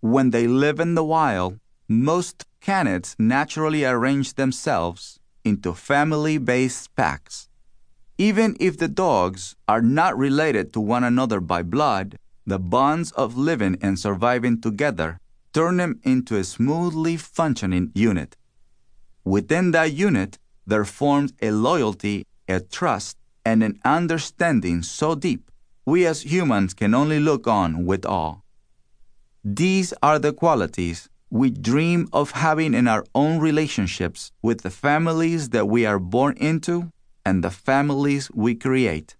When they live in the wild, most canids naturally arrange themselves into family based packs. Even if the dogs are not related to one another by blood, the bonds of living and surviving together turn them into a smoothly functioning unit. Within that unit, there forms a loyalty, a trust, and an understanding so deep we as humans can only look on with awe. These are the qualities we dream of having in our own relationships with the families that we are born into and the families we create.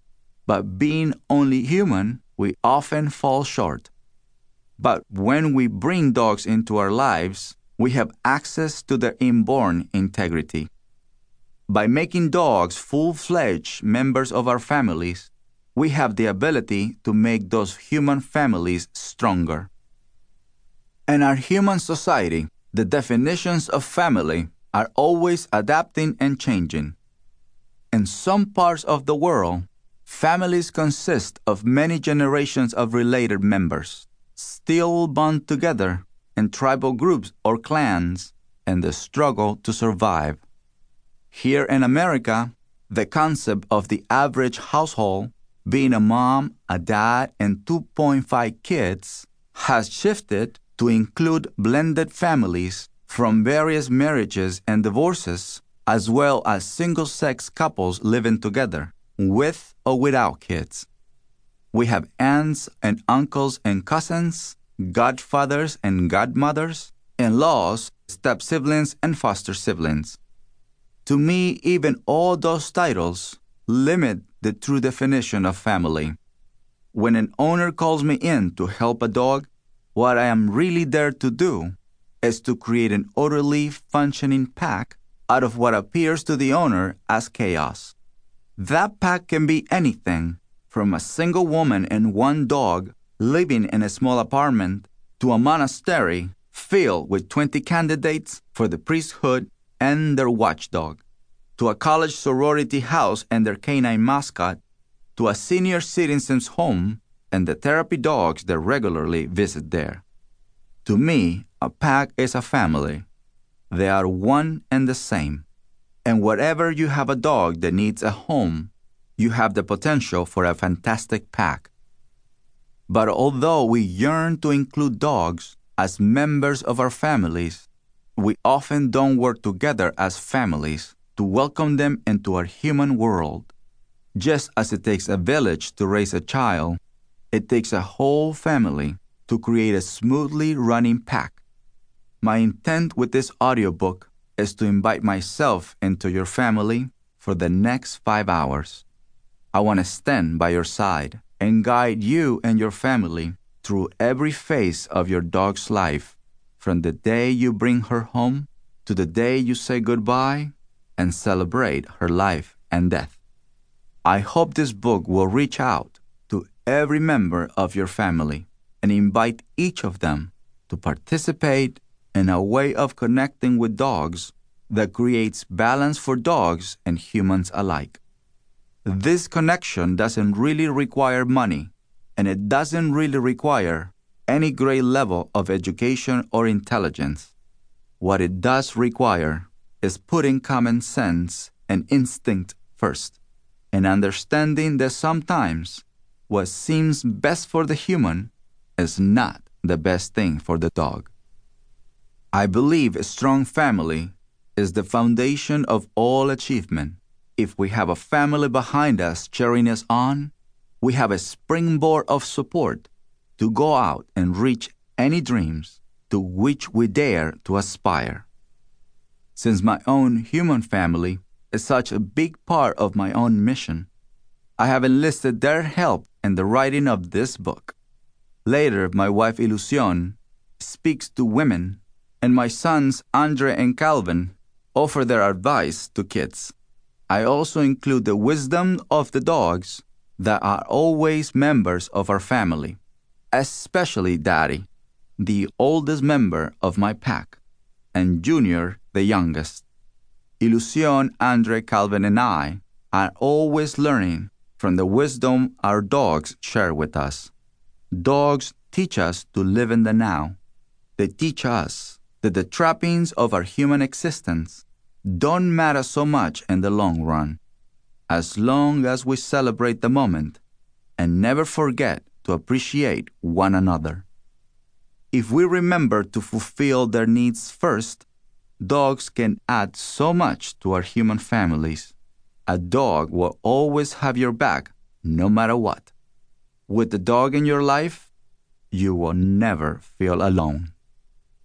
But being only human, we often fall short. But when we bring dogs into our lives, we have access to their inborn integrity. By making dogs full fledged members of our families, we have the ability to make those human families stronger. In our human society, the definitions of family are always adapting and changing. In some parts of the world, families consist of many generations of related members, still bound together in tribal groups or clans in the struggle to survive. Here in America, the concept of the average household being a mom, a dad, and 2.5 kids has shifted to include blended families from various marriages and divorces, as well as single sex couples living together, with or without kids. We have aunts and uncles and cousins, godfathers and godmothers, in laws, step siblings, and foster siblings. To me, even all those titles limit the true definition of family. When an owner calls me in to help a dog, what I am really there to do is to create an orderly functioning pack out of what appears to the owner as chaos. That pack can be anything from a single woman and one dog living in a small apartment to a monastery filled with 20 candidates for the priesthood and their watchdog, to a college sorority house and their canine mascot, to a senior citizen's home and the therapy dogs that regularly visit there. To me, a pack is a family. They are one and the same. And wherever you have a dog that needs a home, you have the potential for a fantastic pack. But although we yearn to include dogs as members of our families, we often don't work together as families to welcome them into our human world. Just as it takes a village to raise a child, it takes a whole family to create a smoothly running pack. My intent with this audiobook is to invite myself into your family for the next five hours. I want to stand by your side and guide you and your family through every phase of your dog's life from the day you bring her home to the day you say goodbye and celebrate her life and death. I hope this book will reach out every member of your family and invite each of them to participate in a way of connecting with dogs that creates balance for dogs and humans alike. This connection doesn't really require money, and it doesn't really require any great level of education or intelligence. What it does require is putting common sense and instinct first, and understanding that sometimes what seems best for the human is not the best thing for the dog. I believe a strong family is the foundation of all achievement. If we have a family behind us cheering us on, we have a springboard of support to go out and reach any dreams to which we dare to aspire. Since my own human family is such a big part of my own mission, I have enlisted their help in the writing of this book. Later, my wife Ilusion speaks to women, and my sons Andre and Calvin offer their advice to kids. I also include the wisdom of the dogs that are always members of our family especially Daddy, the oldest member of my pack, and Junior, the youngest. Ilusion, Andre, Calvin, and I are always learning from the wisdom our dogs share with us. Dogs teach us to live in the now, they teach us that the trappings of our human existence don't matter so much in the long run, as long as we celebrate the moment and never forget to appreciate one another. If we remember to fulfill their needs first, dogs can add so much to our human families. A dog will always have your back no matter what. With the dog in your life, you will never feel alone.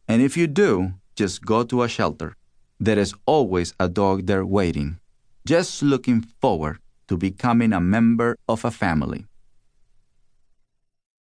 And if you do, just go to a shelter. There is always a dog there waiting, just looking forward to becoming a member of a family.